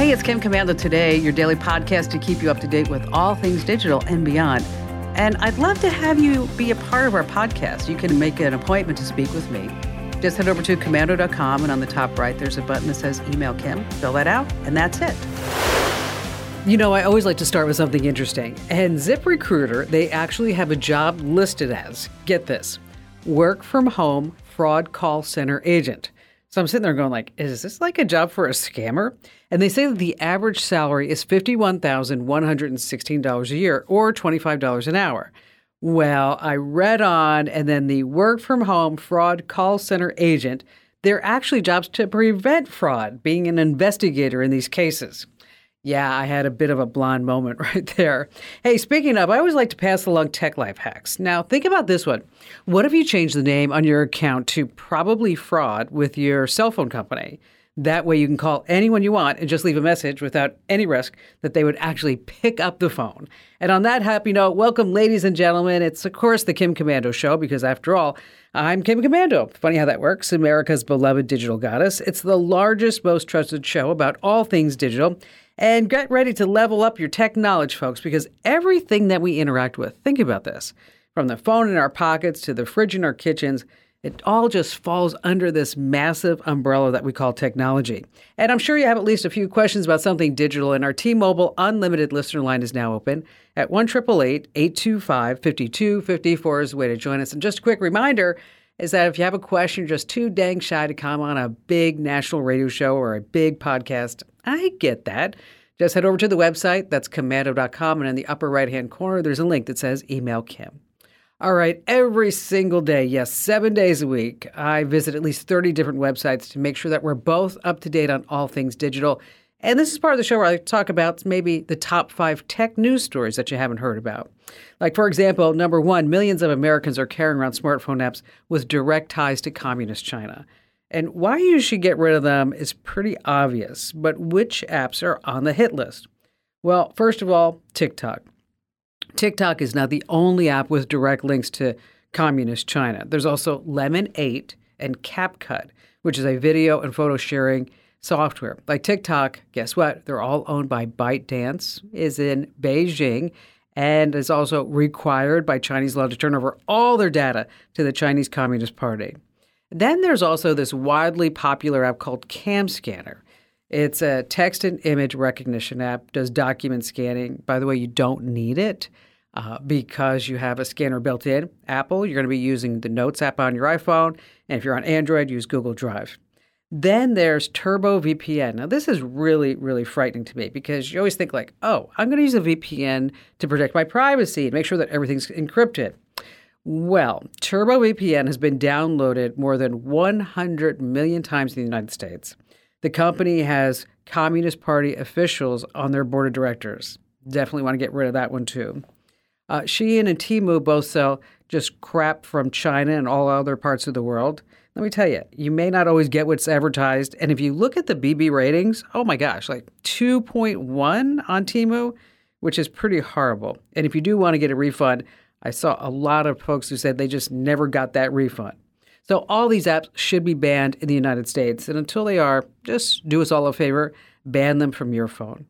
Hey, it's Kim Komando today, your daily podcast to keep you up to date with all things digital and beyond. And I'd love to have you be a part of our podcast. You can make an appointment to speak with me. Just head over to komando.com, and on the top right, there's a button that says Email Kim. Fill that out, and that's it. You know, I always like to start with something interesting. And ZipRecruiter, they actually have a job listed as get this work from home fraud call center agent. So I'm sitting there going like, is this like a job for a scammer? And they say that the average salary is $51,116 a year or $25 an hour. Well, I read on and then the work from home fraud call center agent, they're actually jobs to prevent fraud, being an investigator in these cases. Yeah, I had a bit of a blonde moment right there. Hey, speaking of, I always like to pass along tech life hacks. Now, think about this one. What if you change the name on your account to probably fraud with your cell phone company? That way you can call anyone you want and just leave a message without any risk that they would actually pick up the phone. And on that happy note, welcome, ladies and gentlemen. It's, of course, the Kim Komando Show because, after all, I'm Kim Komando. Funny how that works. America's beloved digital goddess. It's the largest, most trusted show about all things digital. And get ready to level up your tech knowledge, folks, because everything that we interact with, think about this from the phone in our pockets to the fridge in our kitchens, it all just falls under this massive umbrella that we call technology. And I'm sure you have at least a few questions about something digital, and our T Mobile Unlimited listener line is now open at 1 825 5254 is the way to join us. And just a quick reminder is that if you have a question, just too dang shy to come on a big national radio show or a big podcast, I get that. Just head over to the website. That's komando.com. And in the upper right hand corner, there's a link that says email Kim. All right, every single day, yes, seven days a week, I visit at least 30 different websites to make sure that we're both up to date on all things digital. And this is part of the show where I talk about maybe the top five tech news stories that you haven't heard about. Like, for example, number one, millions of Americans are carrying around smartphone apps with direct ties to communist China. And why you should get rid of them is pretty obvious, but which apps are on the hit list? Well, first of all, TikTok. TikTok is now the only app with direct links to communist China. There's also Lemon8 and CapCut, which is a video and photo sharing software. Like TikTok, guess what? They're all owned by ByteDance, is in Beijing, and is also required by Chinese law to turn over all their data to the Chinese Communist Party. Then there's also this widely popular app called CamScanner. It's a text and image recognition app, does document scanning. By the way, you don't need it uh, because you have a scanner built in. Apple, you're going to be using the Notes app on your iPhone. And if you're on Android, use Google Drive. Then there's Turbo VPN. Now, this is really, really frightening to me because you always think, like, oh, I'm going to use a VPN to protect my privacy and make sure that everything's encrypted. Well, TurboVPN has been downloaded more than 100 million times in the United States. The company has Communist Party officials on their board of directors. Definitely want to get rid of that one too. Uh, Shein and Temu both sell just crap from China and all other parts of the world. Let me tell you, you may not always get what's advertised. And if you look at the BB ratings, oh my gosh, like 2.1 on Temu, which is pretty horrible. And if you do want to get a refund, I saw a lot of folks who said they just never got that refund. So all these apps should be banned in the United States. And until they are, just do us all a favor, ban them from your phone.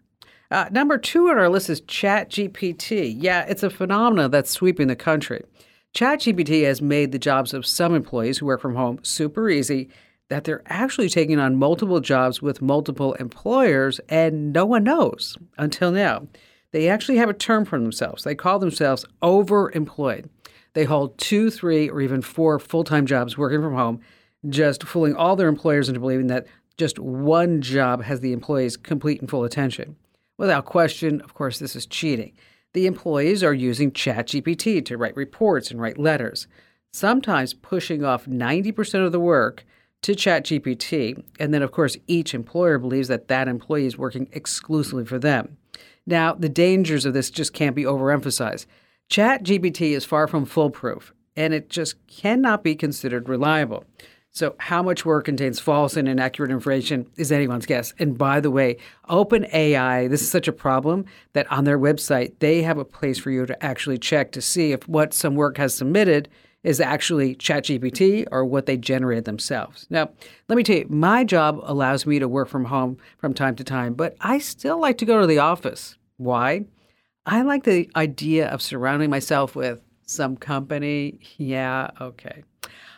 Uh, number two on our list is ChatGPT. Yeah, it's a phenomenon that's sweeping the country. ChatGPT has made the jobs of some employees who work from home super easy that they're actually taking on multiple jobs with multiple employers and no one knows until now. They actually have a term for themselves. They call themselves overemployed. They hold two, three, or even four full time jobs working from home, just fooling all their employers into believing that just one job has the employees' complete and full attention. Without question, of course, this is cheating. The employees are using ChatGPT to write reports and write letters, sometimes pushing off 90% of the work to ChatGPT. And then, of course, each employer believes that that employee is working exclusively for them. Now, the dangers of this just can't be overemphasized. ChatGPT is far from foolproof, and it just cannot be considered reliable. So, how much work contains false and inaccurate information is anyone's guess. And by the way, OpenAI, this is such a problem that on their website, they have a place for you to actually check to see if what some work has submitted is actually ChatGPT or what they generated themselves. Now, let me tell you, my job allows me to work from home from time to time, but I still like to go to the office. Why? I like the idea of surrounding myself with some company. Yeah, okay.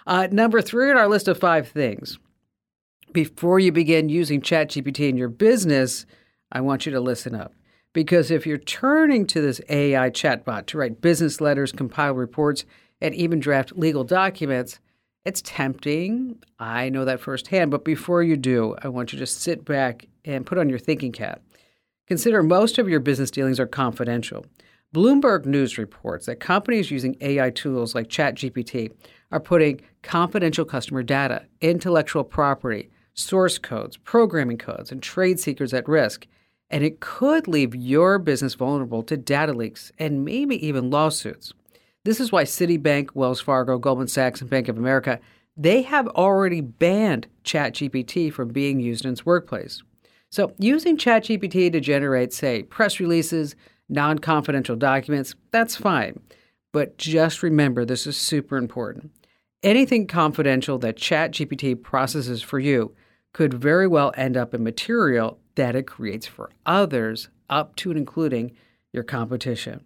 Uh, number three on our list of five things. Before you begin using ChatGPT in your business, I want you to listen up. Because if you're turning to this AI chatbot to write business letters, compile reports, and even draft legal documents, it's tempting. I know that firsthand. But before you do, I want you to sit back and put on your thinking cap. Consider most of your business dealings are confidential. Bloomberg News reports that companies using AI tools like ChatGPT are putting confidential customer data, intellectual property, source codes, programming codes, and trade secrets at risk. And it could leave your business vulnerable to data leaks and maybe even lawsuits. This is why Citibank, Wells Fargo, Goldman Sachs, and Bank of America, they have already banned ChatGPT from being used in its workplace. So, using ChatGPT to generate, say, press releases, non confidential documents, that's fine. But just remember this is super important. Anything confidential that ChatGPT processes for you could very well end up in material that it creates for others, up to and including your competition.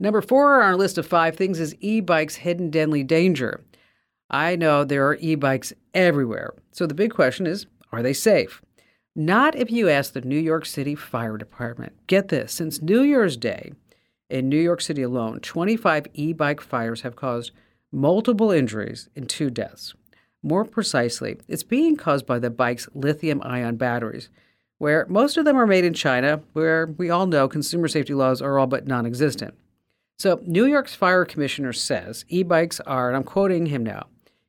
Number four on our list of five things is e bikes' hidden deadly danger. I know there are e bikes everywhere. So the big question is are they safe? Not if you ask the New York City Fire Department. Get this since New Year's Day, in New York City alone, 25 e bike fires have caused multiple injuries and two deaths. More precisely, it's being caused by the bike's lithium ion batteries, where most of them are made in China, where we all know consumer safety laws are all but non existent. So, New York's fire commissioner says e bikes are, and I'm quoting him now,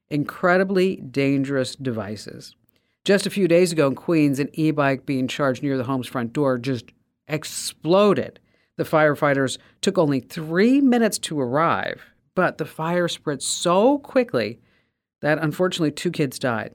incredibly dangerous devices. Just a few days ago in Queens, an e bike being charged near the home's front door just exploded. The firefighters took only three minutes to arrive, but the fire spread so quickly that unfortunately two kids died.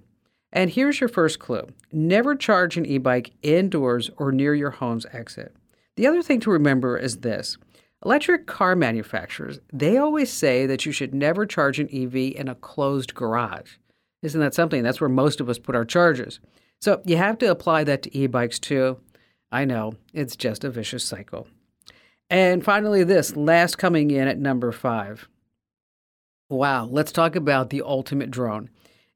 And here's your first clue never charge an e bike indoors or near your home's exit. The other thing to remember is this Electric car manufacturers, they always say that you should never charge an EV in a closed garage. Isn't that something? That's where most of us put our charges. So you have to apply that to e bikes too. I know, it's just a vicious cycle. And finally, this last coming in at number five. Wow, let's talk about the ultimate drone.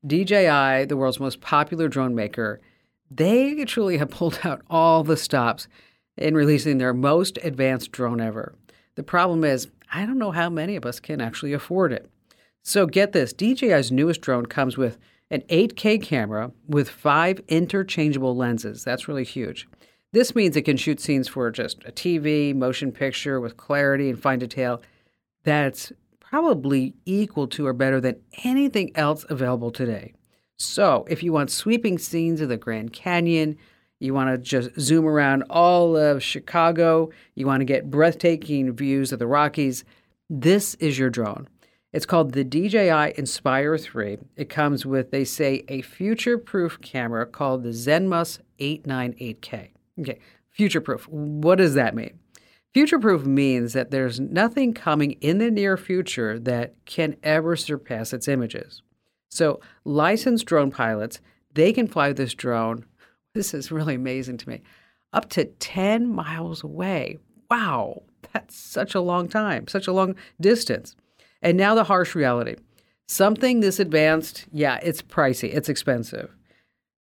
DJI, the world's most popular drone maker, they truly have pulled out all the stops in releasing their most advanced drone ever. The problem is, I don't know how many of us can actually afford it. So get this DJI's newest drone comes with an 8K camera with five interchangeable lenses. That's really huge. This means it can shoot scenes for just a TV, motion picture with clarity and fine detail that's probably equal to or better than anything else available today. So, if you want sweeping scenes of the Grand Canyon, you want to just zoom around all of Chicago. You want to get breathtaking views of the Rockies. This is your drone. It's called the DJI Inspire 3. It comes with, they say, a future proof camera called the Zenmuse 898K. Okay, future proof. What does that mean? Future proof means that there's nothing coming in the near future that can ever surpass its images. So, licensed drone pilots, they can fly this drone this is really amazing to me. Up to 10 miles away. Wow, that's such a long time, such a long distance. And now the harsh reality. Something this advanced, yeah, it's pricey, it's expensive.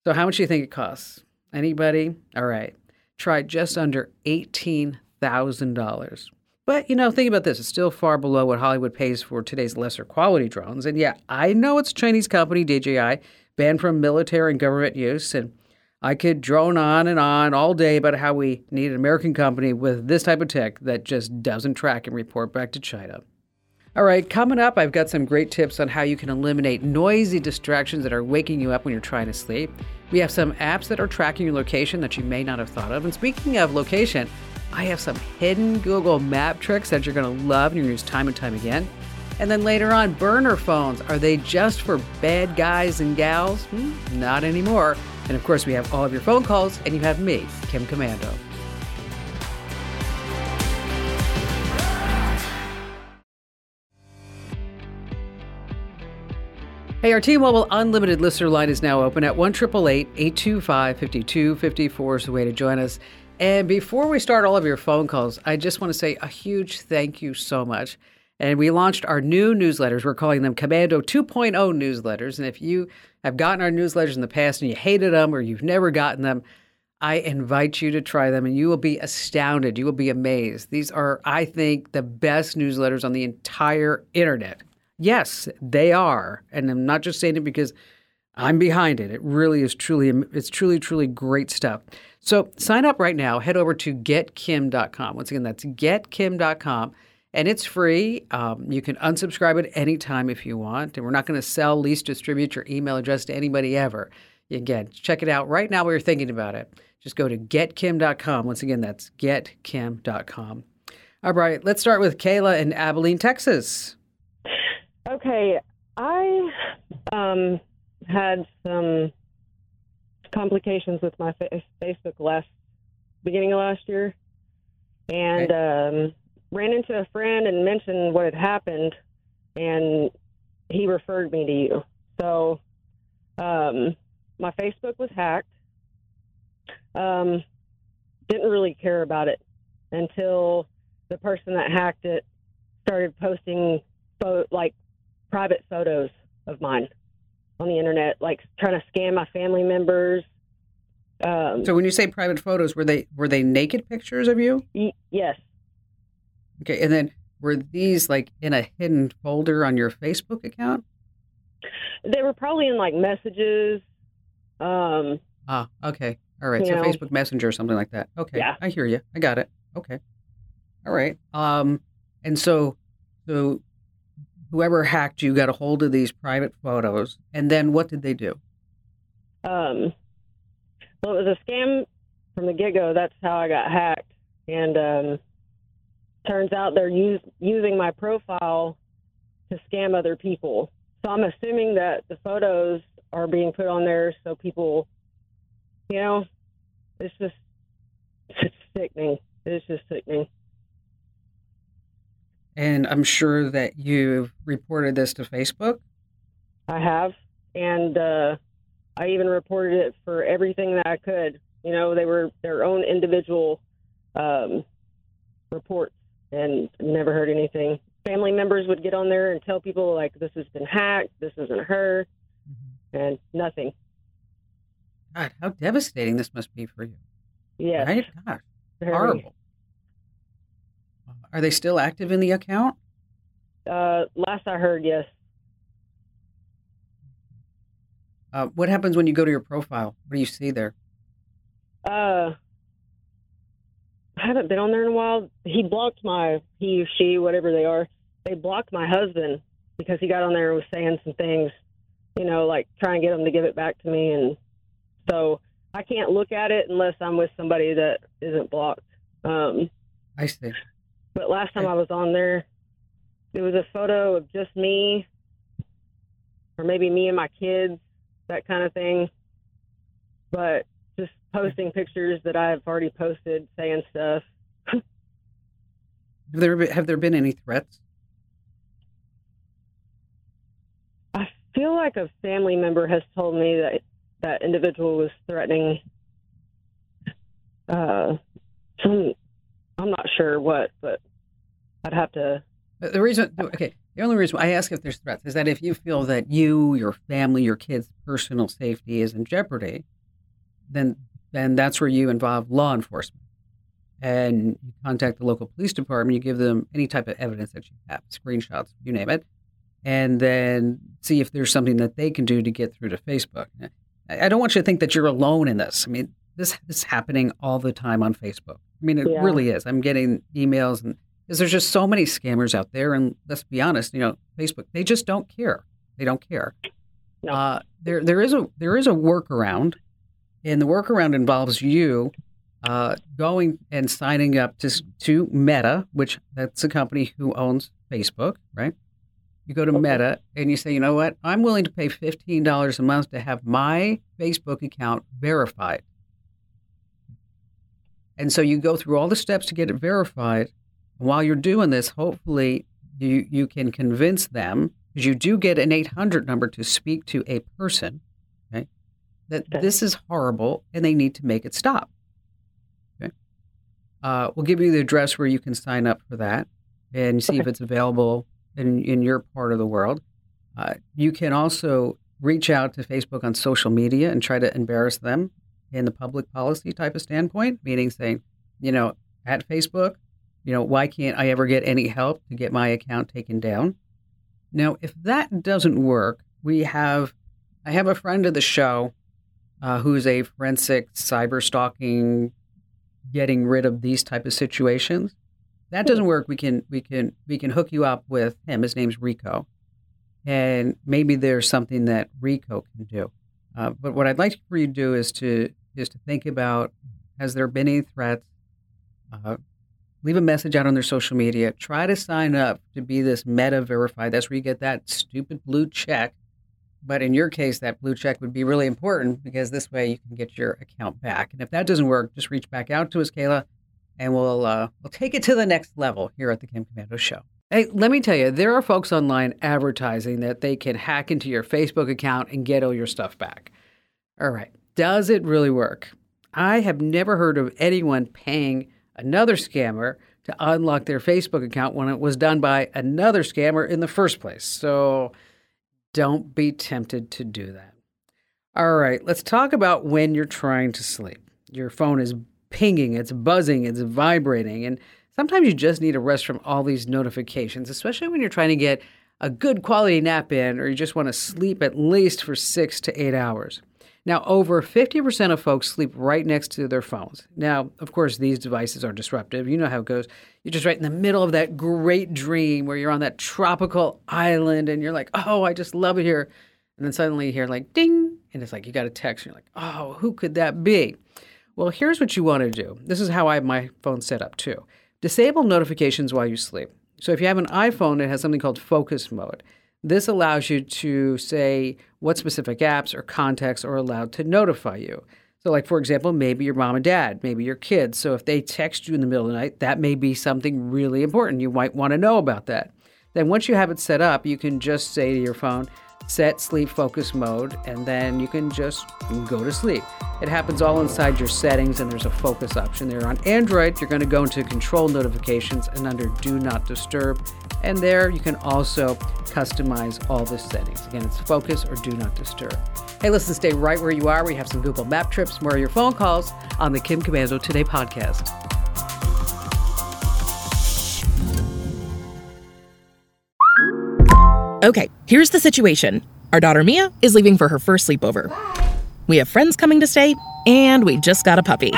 So how much do you think it costs? Anybody? All right. Try just under $18,000. But, you know, think about this. It's still far below what Hollywood pays for today's lesser quality drones. And yeah, I know it's a Chinese company, DJI, banned from military and government use. And I could drone on and on all day about how we need an American company with this type of tech that just doesn't track and report back to China. All right, coming up, I've got some great tips on how you can eliminate noisy distractions that are waking you up when you're trying to sleep. We have some apps that are tracking your location that you may not have thought of. And speaking of location, I have some hidden Google Map tricks that you're going to love and you're use time and time again. And then later on, burner phones. Are they just for bad guys and gals? Hmm, not anymore. And of course, we have all of your phone calls, and you have me, Kim Komando. Hey, our T-Mobile Unlimited listener line is now open at 1 825 5254 is the way to join us. And before we start all of your phone calls, I just want to say a huge thank you so much. And we launched our new newsletters. We're calling them Komando 2.0 newsletters. And if you have gotten our newsletters in the past and you hated them or you've never gotten them, I invite you to try them and you will be astounded. You will be amazed. These are, I think, the best newsletters on the entire internet. Yes, they are. And I'm not just saying it because I'm behind it. It really is truly, it's truly, truly great stuff. So sign up right now. Head over to getkim.com. Once again, that's getkim.com. And it's free. Um, you can unsubscribe at any time if you want. And we're not going to sell, lease, distribute your email address to anybody ever. Again, check it out right now while you're thinking about it. Just go to getkim.com. Once again, that's getkim.com. All right, let's start with Kayla in Abilene, Texas. Okay, I um, had some complications with my Facebook last beginning of last year, and okay. um, ran into a friend and mentioned what had happened, and he referred me to you. So, um, my Facebook was hacked. Um, didn't really care about it until the person that hacked it started posting pho- like private photos of mine on the internet, like trying to scam my family members. Um, so when you say private photos, were they were they naked pictures of you? Y- yes. Okay, and then were these like in a hidden folder on your Facebook account? They were probably in like messages. Um, ah, okay, all right. So know. Facebook Messenger or something like that. Okay, yeah. I hear you. I got it. Okay, all right. Um, and so, so whoever hacked you got a hold of these private photos, and then what did they do? Um, well, it was a scam from the get go. That's how I got hacked, and um, turns out they're use, using my profile to scam other people. So I'm assuming that the photos are being put on there so people, you know, it's just it's sickening. It's just sickening. And I'm sure that you've reported this to Facebook. I have. And uh, I even reported it for everything that I could. You know, they were their own individual um, reports and never heard anything. Family members would get on there and tell people, like, this has been hacked, this isn't her, mm-hmm. and nothing. God, how devastating this must be for you. Yeah. Right? God, horrible. Are they still active in the account? Uh, last I heard, yes. Uh, what happens when you go to your profile? What do you see there? Uh, I haven't been on there in a while. He blocked my he or she, whatever they are. They blocked my husband because he got on there and was saying some things, you know, like try and get him to give it back to me, and so I can't look at it unless I'm with somebody that isn't blocked. Um, I see. But last time I was on there, it was a photo of just me, or maybe me and my kids, that kind of thing. But just posting pictures that I've already posted, saying stuff. have there been, have there been any threats? I feel like a family member has told me that that individual was threatening uh, some. I'm not sure what, but I'd have to. The reason, okay, the only reason I ask if there's threats is that if you feel that you, your family, your kids' personal safety is in jeopardy, then then that's where you involve law enforcement, and you contact the local police department. You give them any type of evidence that you have, screenshots, you name it, and then see if there's something that they can do to get through to Facebook. I don't want you to think that you're alone in this. I mean, this, is happening all the time on Facebook. I mean, it yeah. really is. I'm getting emails and because there's just so many scammers out there. And let's be honest, you know, Facebook, they just don't care. They don't care. No. Uh, there, there is a there is a workaround, and the workaround involves you uh, going and signing up to to Meta, which that's a company who owns Facebook, right? You go to okay. Meta and you say, you know what? I'm willing to pay fifteen dollars a month to have my Facebook account verified. And so you go through all the steps to get it verified, while you're doing this, hopefully you, you can convince them, because you do get an 800 number to speak to a person, okay, that Okay. this is horrible and they need to make it stop. Okay. Uh, we'll give you the address where you can sign up for that and see if it's available in, in your part of the world. Uh, you can also reach out to Facebook on social media and try to embarrass them in the public policy type of standpoint, meaning saying, you know, at Facebook, you know, why can't I ever get any help to get my account taken down? Now, if that doesn't work, we have, I have a friend of the show uh, who's a forensic cyber stalking, getting rid of these type of situations. That doesn't work. We can we can we can hook you up with him. His name's Rico, and maybe there's something that Rico can do. Uh, but what I'd like for you to do is to is to think about: Has there been any threats? Uh, leave a message out on their social media. Try to sign up to be this meta verified. That's where you get that stupid blue check. But in your case, that blue check would be really important because this way you can get your account back. And if that doesn't work, just reach back out to us, Kayla, and we'll uh, we'll take it to the next level here at the Kim Komando Show. Hey, let me tell you, there are folks online advertising that they can hack into your Facebook account and get all your stuff back. All right, does it really work? I have never heard of anyone paying another scammer to unlock their Facebook account when it was done by another scammer in the first place. So don't be tempted to do that. All right, let's talk about when you're trying to sleep. Your phone is pinging, it's buzzing, it's vibrating, and sometimes you just need a rest from all these notifications, especially when you're trying to get a good quality nap in or you just want to sleep at least for six to eight hours. Now, over 50% of folks sleep right next to their phones. Now, of course, these devices are disruptive. You know how it goes. You're just right in the middle of that great dream where you're on that tropical island and you're like, oh, I just love it here. And then suddenly you hear like ding, and it's like you got a text. And you're like, oh, who could that be? Well, here's what you want to do. This is how I have my phone set up too. Disable notifications while you sleep. So if you have an iPhone, it has something called focus mode. This allows you to say what specific apps or contacts are allowed to notify you. So, like for example, maybe your mom and dad, maybe your kids. So, if they text you in the middle of the night, that may be something really important. You might want to know about that. Then, once you have it set up, you can just say to your phone, set sleep focus mode, and then you can just go to sleep. It happens all inside your settings, and there's a focus option there. On Android, you're going to go into control notifications and under do not disturb. And there you can also customize all the settings. Again, it's focus or do not disturb. Hey, listen, stay right where you are. We have some Google Map trips, more of your phone calls on the Kim Komando Today podcast. Okay, here's the situation. Our daughter Mia is leaving for her first sleepover. We have friends coming to stay, and we just got a puppy.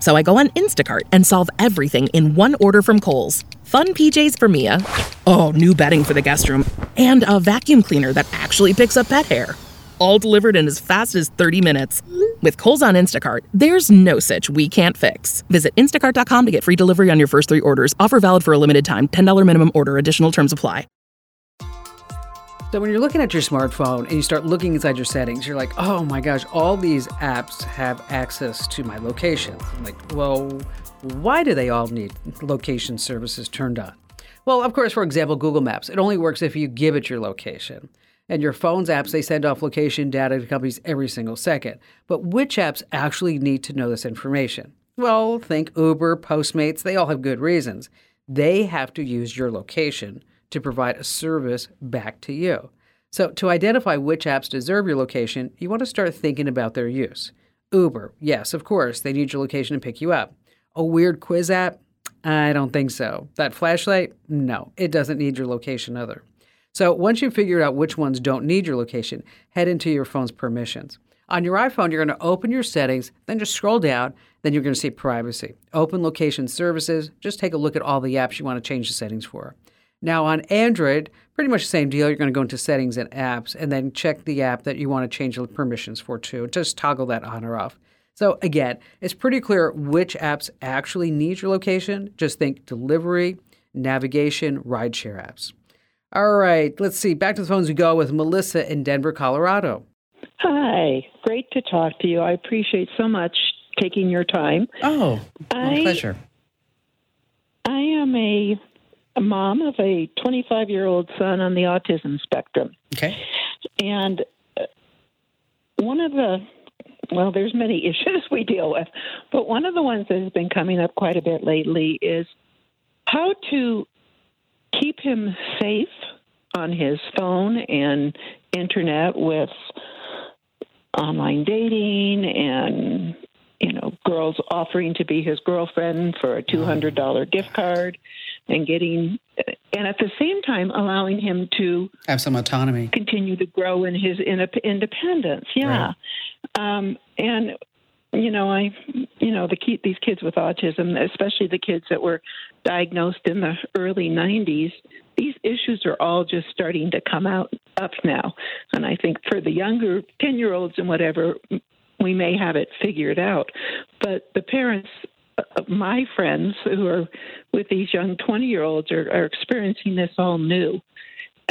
So I go on Instacart and solve everything in one order from Kohl's. Fun PJs for Mia. Oh, new bedding for the guest room. And a vacuum cleaner that actually picks up pet hair. All delivered in as fast as 30 minutes. With Kohl's on Instacart, there's no such we can't fix. Visit instacart.com to get free delivery on your first three orders. Offer valid for a limited time. $10 minimum order. Additional terms apply. So when you're looking at your smartphone and you start looking inside your settings, you're like, oh my gosh, all these apps have access to my location. I'm like, well, why do they all need location services turned on? Well, of course, for example, Google Maps. It only works if you give it your location. And your phone's apps, they send off location data to companies every single second. But which apps actually need to know this information? Well, think Uber, Postmates, they all have good reasons. They have to use your location to provide a service back to you. So, to identify which apps deserve your location, you want to start thinking about their use. Uber, yes, of course, they need your location to pick you up. A weird quiz app? I don't think so. That flashlight? No, it doesn't need your location either. So, once you've figured out which ones don't need your location, head into your phone's permissions. On your iPhone, you're going to open your settings, then just scroll down, then you're going to see privacy. Open location services, just take a look at all the apps you want to change the settings for. Now on Android, pretty much the same deal. You're going to go into settings and apps and then check the app that you want to change the permissions for too. Just toggle that on or off. So again, it's pretty clear which apps actually need your location. Just think delivery, navigation, rideshare apps. All right, let's see. Back to the phones we go with Melissa in Denver, Colorado. Hi, great to talk to you. I appreciate so much taking your time. Oh, I- my pleasure. I am a a mom of a 25 year old son on the autism spectrum. Okay. And uh, one of the, well, there's many issues we deal with, but one of the ones that has been coming up quite a bit lately is how to keep him safe on his phone and internet with online dating and you know girls offering to be his girlfriend for a $200 gift card and getting and at the same time allowing him to have some autonomy. continue to grow in his independence. Yeah. Right. Um, and you know i you know the key, these kids with autism especially the kids that were diagnosed in the early 90s these issues are all just starting to come out up now and i think for the younger 10 year olds and whatever we may have it figured out but the parents my friends who are with these young 20 year olds are, are experiencing this all new.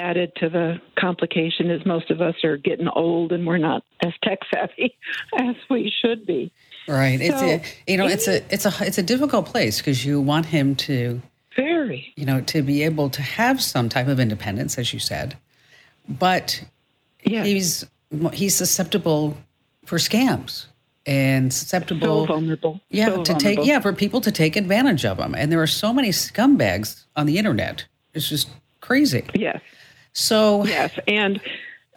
Added to the complication is most of us are getting old and we're not as tech savvy as we should be. Right. So, it's a, you know, it's a it's a it's a difficult place because you want him to very you know to be able to have some type of independence, as you said, but yeah. he's he's susceptible for scams and susceptible. So vulnerable. Yeah, so to vulnerable. take yeah for people to take advantage of them, and there are so many scumbags on the internet. It's just crazy. Yes. So yes, and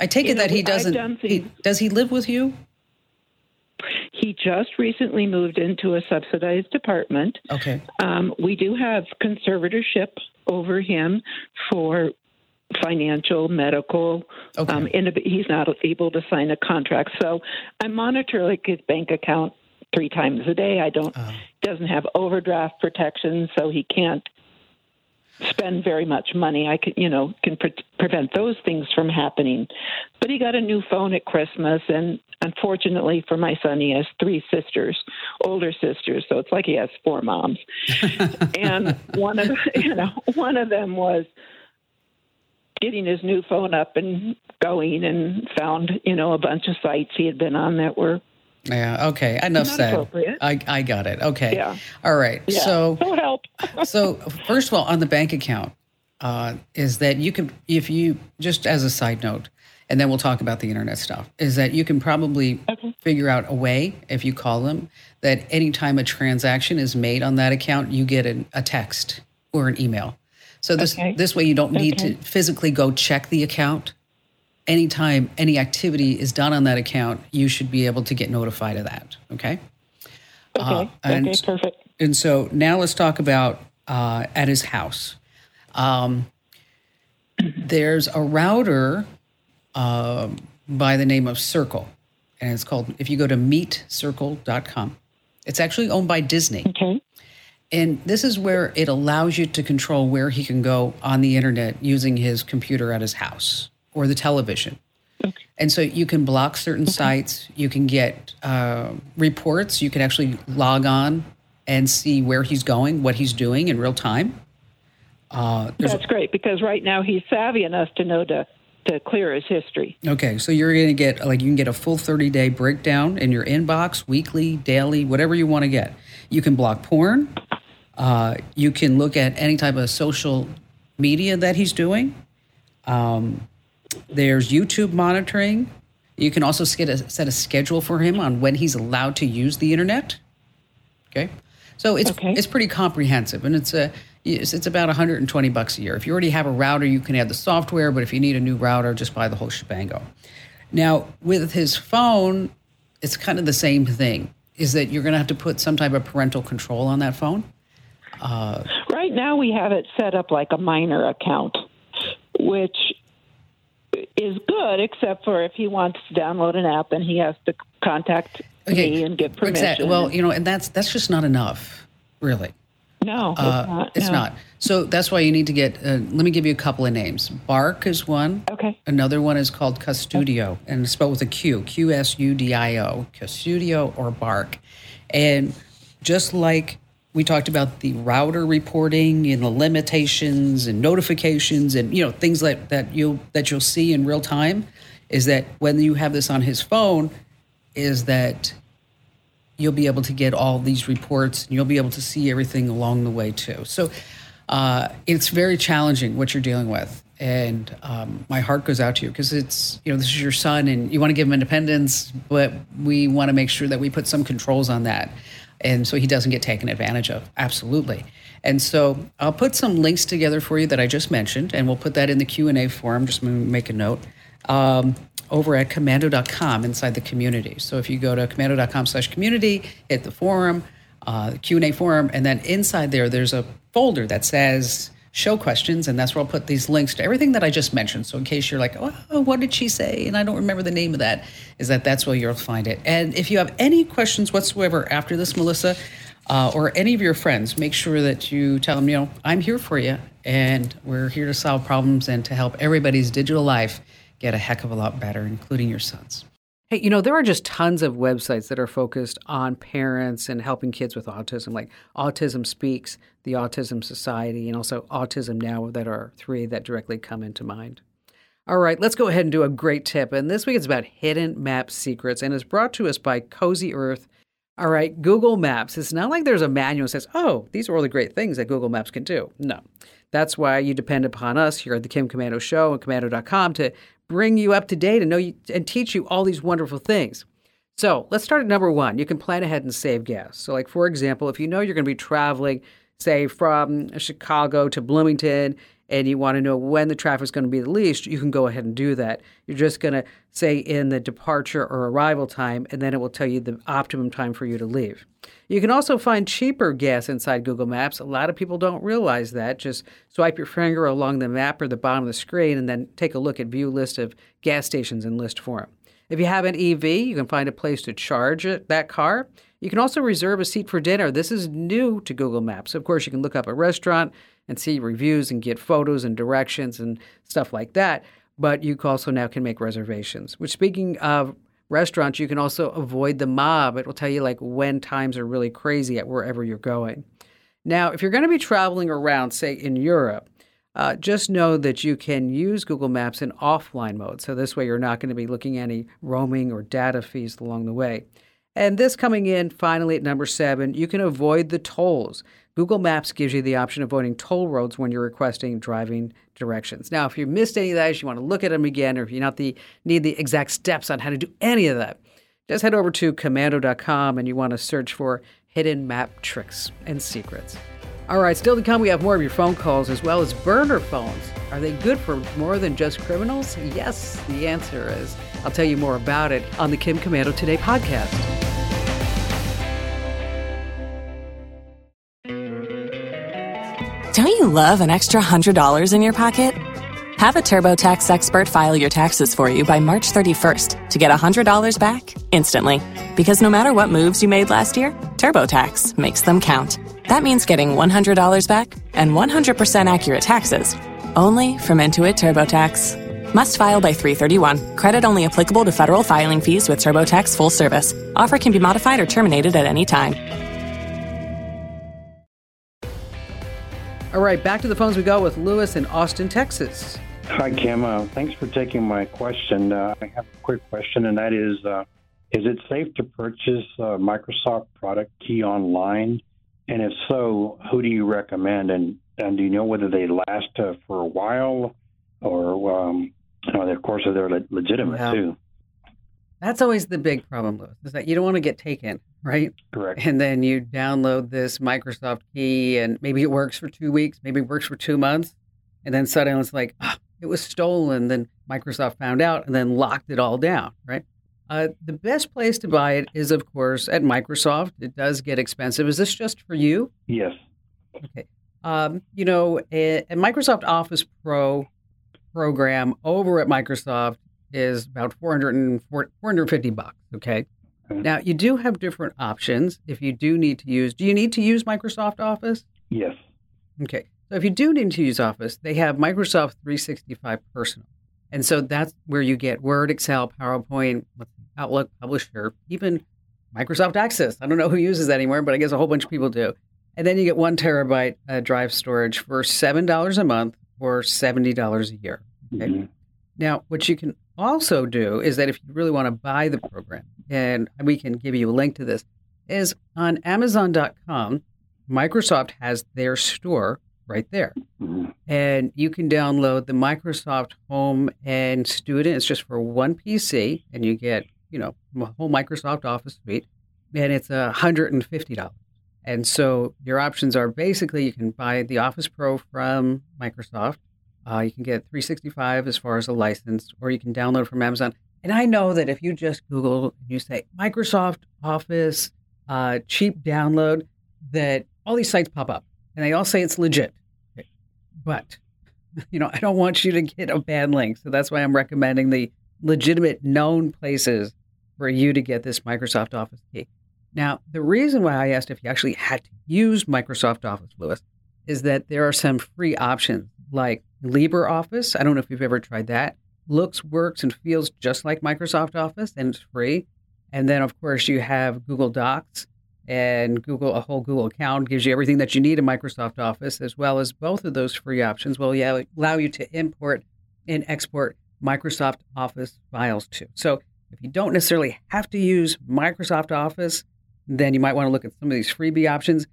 I take it know, that he doesn't. He, does he live with you? He just recently moved into a subsidized apartment. Okay. Um, we do have conservatorship over him for financial, medical. Okay. Um, in a, he's not able to sign a contract, so I monitor like his bank account three times a day. I don't uh. doesn't have overdraft protection, so he can't spend very much money. I can, you know, can pre- prevent those things from happening. But he got a new phone at Christmas, and unfortunately for my son, he has three sisters, older sisters, so it's like he has four moms. and one of you know one of them was getting his new phone up and going and found, you know, a bunch of sites he had been on that were yeah. Okay. Enough said. I I got it. Okay. Yeah. All right. Yeah. So so help. so first of all, on the bank account, uh, is that you can if you just as a side note, and then we'll talk about the internet stuff. Is that you can probably okay. figure out a way if you call them that anytime a transaction is made on that account, you get an, a text or an email so this okay. this way you don't need okay. to physically go check the account. Anytime any activity is done on that account, you should be able to get notified of that. Okay. Okay. Uh, and, okay. Perfect. And so now let's talk about uh, at his house. Um, there's a router uh, by the name of Circle, and it's called. If you go to meetcircle.com, it's actually owned by Disney. Okay. And this is where it allows you to control where he can go on the internet using his computer at his house or the television. Okay. And so you can block certain okay. sites. You can get uh, reports. You can actually log on and see where he's going, what he's doing in real time. Uh, That's great because right now he's savvy enough to know to to clear his history. Okay, so you're going to get like you can get a full 30 day breakdown in your inbox, weekly, daily, whatever you want to get. You can block porn. Uh, you can look at any type of social media that he's doing. Um, there's YouTube monitoring. You can also set a, set a schedule for him on when he's allowed to use the internet. Okay, so it's okay. it's pretty comprehensive, and it's a it's, it's about 120 bucks a year. If you already have a router, you can add the software, but if you need a new router, just buy the whole shebango. Now, with his phone, it's kind of the same thing. Is that you're going to have to put some type of parental control on that phone? Uh, right now, we have it set up like a minor account, which is good, except for if he wants to download an app and he has to contact okay. me and get permission. Exactly. Well, you know, and that's that's just not enough, really. No, uh, it's not. It's no. not. So that's why you need to get. Uh, let me give you a couple of names. Bark is one. Okay. Another one is called Qustodio, and it's spelled with a Q. Q S U D I O. Qustodio or Bark, and just like we talked about the router reporting and the limitations and notifications and you know things like that you'll that you'll see in real time is that when you have this on his phone is that you'll be able to get all these reports and you'll be able to see everything along the way too so uh, it's very challenging what you're dealing with. And um, my heart goes out to you because it's, you know, this is your son and you want to give him independence, but we want to make sure that we put some controls on that. And so he doesn't get taken advantage of. Absolutely. And so I'll put some links together for you that I just mentioned, and we'll put that in the Q&A forum. Just make a note. Um, over at komando.com inside the community. So if you go to komando.com slash community hit the forum, uh, Q&A forum, and then inside there, there's a folder that says show questions, and that's where I'll put these links to everything that I just mentioned. So in case you're like, oh, what did she say? And I don't remember the name of that, is that that's where you'll find it. And if you have any questions whatsoever after this, Melissa, uh, or any of your friends, make sure that you tell them, you know, I'm here for you, and we're here to solve problems and to help everybody's digital life get a heck of a lot better, including your sons. Hey, you know, there are just tons of websites that are focused on parents and helping kids with autism, like Autism Speaks, the Autism Society, and also Autism Now, that are three that directly come into mind. All right, let's go ahead and do a great tip. And this week it's about hidden map secrets and is brought to us by Cozy Earth. All right, Google Maps. It's not like there's a manual that says, oh, these are all the great things that Google Maps can do. No. That's why you depend upon us here at the Kim Komando Show and Komando.com to bring you up to date and know you, and teach you all these wonderful things. So let's start at number one. You can plan ahead and save gas. So, like for example, if you know you're going to be traveling, say from Chicago to Bloomington, and you want to know when the traffic is going to be the least, you can go ahead and do that. You're just going to say in the departure or arrival time, and then it will tell you the optimum time for you to leave. You can also find cheaper gas inside Google Maps. A lot of people don't realize that. Just swipe your finger along the map or the bottom of the screen and then take a look at view list of gas stations in list form. If you have an EV, you can find a place to charge it, that car. You can also reserve a seat for dinner. This is new to Google Maps. Of course, you can look up a restaurant and see reviews and get photos and directions and stuff like that. But you also now can make reservations. Which, speaking of restaurants, you can also avoid the mob. It will tell you like when times are really crazy at wherever you're going. Now, if you're going to be traveling around, say in Europe, uh, just know that you can use Google Maps in offline mode. So this way, you're not going to be looking at any roaming or data fees along the way. And this coming in finally at number seven, you can avoid the tolls. Google Maps gives you the option of avoiding toll roads when you're requesting driving directions. Now, if you missed any of those, you want to look at them again, or if you not the, need the exact steps on how to do any of that, just head over to komando.com and you want to search for hidden map tricks and secrets. All right, still to come, we have more of your phone calls as well as burner phones. Are they good for more than just criminals? Yes, the answer is. I'll tell you more about it on the Kim Komando Today podcast. Don't you love an extra $100 in your pocket? Have a TurboTax expert file your taxes for you by March 31st to get $100 back instantly. Because no matter what moves you made last year, TurboTax makes them count. That means getting $100 back and 100% accurate taxes only from Intuit TurboTax. Must file by 331. Credit only applicable to federal filing fees with TurboTax full service. Offer can be modified or terminated at any time. All right, back to the phones we go with Lewis in Austin, Texas. Hi, Kim. Uh, thanks for taking my question. Uh, I have a quick question, and that is uh, Is it safe to purchase a Microsoft product key online? And if so, who do you recommend? And, and do you know whether they last uh, for a while or, um, know, of course, they're legitimate yeah. too? That's always the big problem, Lewis, is that you don't want to get taken, right? Correct. And then you download this Microsoft key, and maybe it works for two weeks, maybe it works for two months, and then suddenly it's like, oh, it was stolen. Then Microsoft found out and then locked it all down, right? Uh, the best place to buy it is, of course, at Microsoft. It does get expensive. Is this just for you? Yes. Okay. Um, you know, a, a Microsoft Office Pro program over at Microsoft is about 450 bucks. Okay. Now you do have different options if you do need to use. Do you need to use Microsoft Office? Yes. Okay. So if you do need to use Office, they have Microsoft 365 Personal, and so that's where you get Word, Excel, PowerPoint, Outlook, Publisher, even Microsoft Access. I don't know who uses that anymore, but I guess a whole bunch of people do. And then you get one terabyte uh, drive storage for seven dollars a month or seventy dollars a year. Okay. Mm-hmm. Now, what you can also do is that if you really want to buy the program, and we can give you a link to this, is on Amazon.com, Microsoft has their store right there. Mhm. And you can download the Microsoft Home and Student. It's just for one PC, and you get, you know, a whole Microsoft Office suite, and it's a $150. And so your options are basically you can buy the Office Pro from Microsoft. Uh, you can get 365 as far as a license, or you can download from Amazon. And I know that if you just Google and you say Microsoft Office uh, cheap download, that all these sites pop up and they all say it's legit. But, you know, I don't want you to get a bad link. So that's why I'm recommending the legitimate known places for you to get this Microsoft Office key. Now, the reason why I asked if you actually had to use Microsoft Office, Lewis, is that there are some free options like LibreOffice. I don't know if you've ever tried that. Looks, works, and feels just like Microsoft Office, and it's free. And then, of course, you have Google Docs and Google, a whole Google account gives you everything that you need in Microsoft Office, as well as both of those free options will allow you to import and export Microsoft Office files too. So if you don't necessarily have to use Microsoft Office, then you might want to look at some of these freebie options.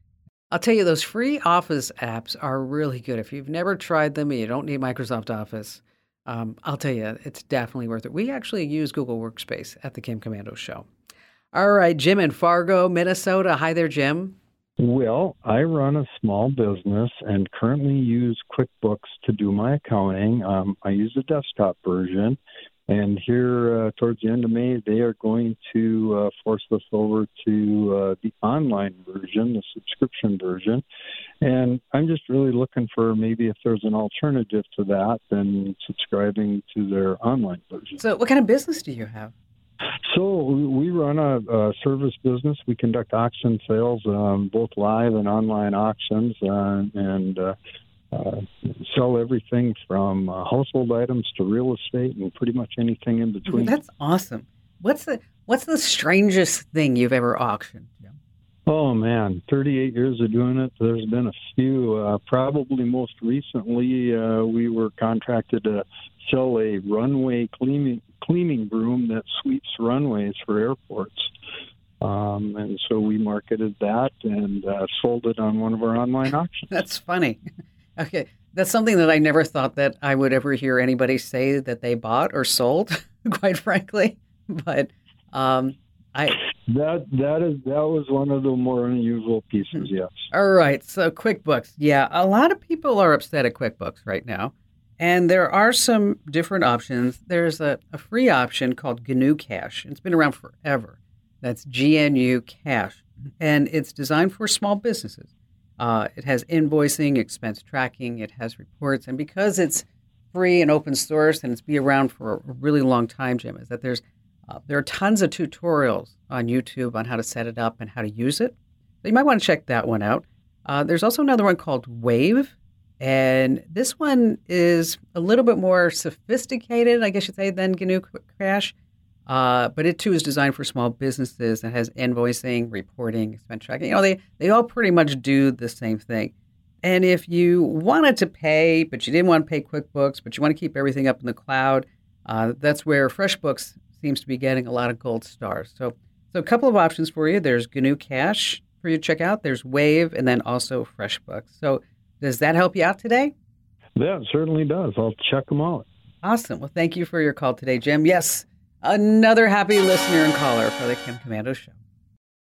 I'll tell you, those free Office apps are really good. If you've never tried them and you don't need Microsoft Office, um, I'll tell you, it's definitely worth it. We actually use Google Workspace at the Kim Komando Show. All right, Jim in Fargo, Minnesota. Hi there, Jim. Well, I run a small business and currently use QuickBooks to do my accounting. Um, I use the desktop version, and here uh, towards the end of May, they are going to uh, force us over to uh, the online version, the subscription version. And I'm just really looking for maybe if there's an alternative to that than subscribing to their online version. So, what kind of business do you have? So we run a, a service business. We conduct auction sales, um, both live and online auctions, uh, and uh, uh, sell everything from uh, household items to real estate and pretty much anything in between. That's awesome. What's the What's the strangest thing you've ever auctioned? Oh man, 38 years of doing it. There's been a few. Uh, probably most recently, uh, we were contracted to sell a runway cleaning cleaning broom that sweeps runways for airports. Um, and so we marketed that and uh, sold it on one of our online auctions. That's funny. Okay, that's something that I never thought that I would ever hear anybody say that they bought or sold. quite frankly, but um, I that that is that was one of the more unusual pieces. Hmm. Yes. All right. So QuickBooks. Yeah, a lot of people are upset at QuickBooks right now. And there are some different options. There's a, a free option called GNU Cash. It's been around forever. That's GNU Cash. And it's designed for small businesses. Uh, it has invoicing, expense tracking, it has reports. And because it's free and open source and it's been around for a really long time, Jim, is that there's uh, there are tons of tutorials on YouTube on how to set it up and how to use it. So you might want to check that one out. Uh, there's also another one called Wave. And this one is a little bit more sophisticated, I guess you'd say, than GNU Cash. Uh, but it too is designed for small businesses and has invoicing, reporting, expense tracking. You know, they, they all pretty much do the same thing. And if you wanted to pay, but you didn't want to pay QuickBooks, but you want to keep everything up in the cloud, uh, that's where FreshBooks seems to be getting a lot of gold stars. So, so a couple of options for you. There's GNU Cash for you to check out. There's Wave, and then also FreshBooks. So does that help you out today? That certainly does. I'll check them out. Awesome. Well, thank you for your call today, Jim. Yes, another happy listener and caller for the Kim Komando Show.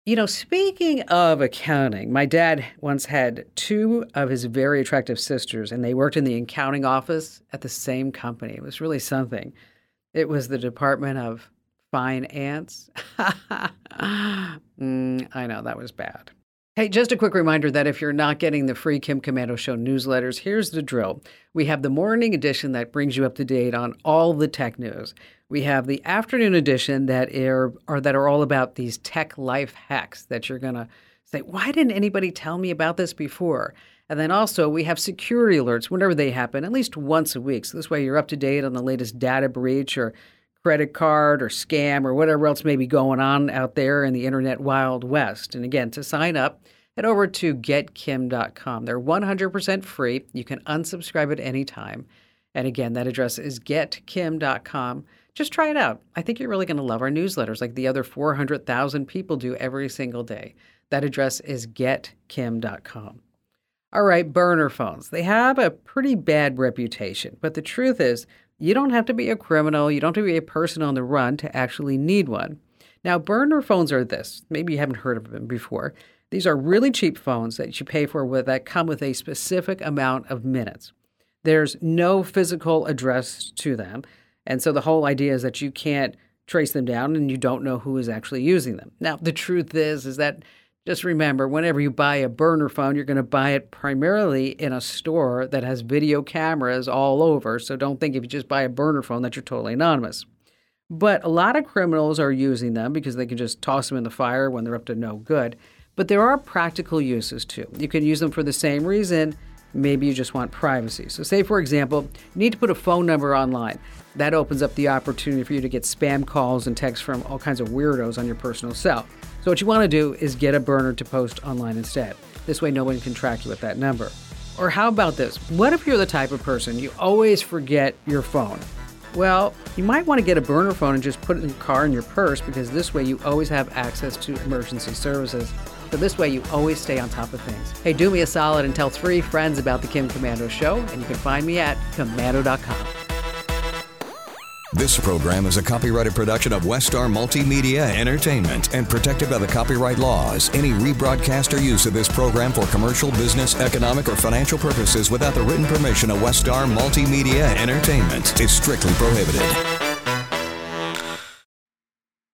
You know, speaking of accounting, my dad once had two of his very attractive sisters, and they worked in the accounting office at the same company. It was really something. It was the Department of Finance. mm, I know, that was bad. Hey, just a quick reminder that if you're not getting the free Kim Komando Show newsletters, here's the drill. We have the morning edition that brings you up to date on all the tech news. We have the afternoon edition that are, are that are all about these tech life hacks that you're gonna say, why didn't anybody tell me about this before? And then also we have security alerts whenever they happen, at least once a week. So this way you're up to date on the latest data breach or credit card or scam or whatever else may be going on out there in the internet wild west. And again, to sign up, head over to getkim.com. They're 100% free. You can unsubscribe at any time. And again, that address is getkim.com. Just try it out. I think you're really going to love our newsletters like the other 400,000 people do every single day. That address is getkim.com. All right, burner phones. They have a pretty bad reputation, but the truth is, you don't have to be a criminal, you don't have to be a person on the run to actually need one. Now, burner phones are this. Maybe you haven't heard of them before. These are really cheap phones that you pay for with, that come with a specific amount of minutes. There's no physical address to them. And so the whole idea is that you can't trace them down and you don't know who is actually using them. Now, the truth is is that just remember whenever you buy a burner phone, you're going to buy it primarily in a store that has video cameras all over. So don't think if you just buy a burner phone that you're totally anonymous. But a lot of criminals are using them because they can just toss them in the fire when they're up to no good. But there are practical uses too. You can use them for the same reason. Maybe you just want privacy. So, say for example, you need to put a phone number online. That opens up the opportunity for you to get spam calls and texts from all kinds of weirdos on your personal cell. So, what you want to do is get a burner to post online instead. This way, no one can track you with that number. Or how about this? What if you're the type of person you always forget your phone? Well, you might want to get a burner phone and just put it in your car in your purse because this way you always have access to emergency services. So this way you always stay on top of things. Hey, do me a solid and tell three friends about the Kim Komando Show, and you can find me at komando.com. This program is a copyrighted production of Westar Multimedia Entertainment and protected by the copyright laws. Any rebroadcast or use of this program for commercial, business, economic, or financial purposes without the written permission of Westar Multimedia Entertainment is strictly prohibited.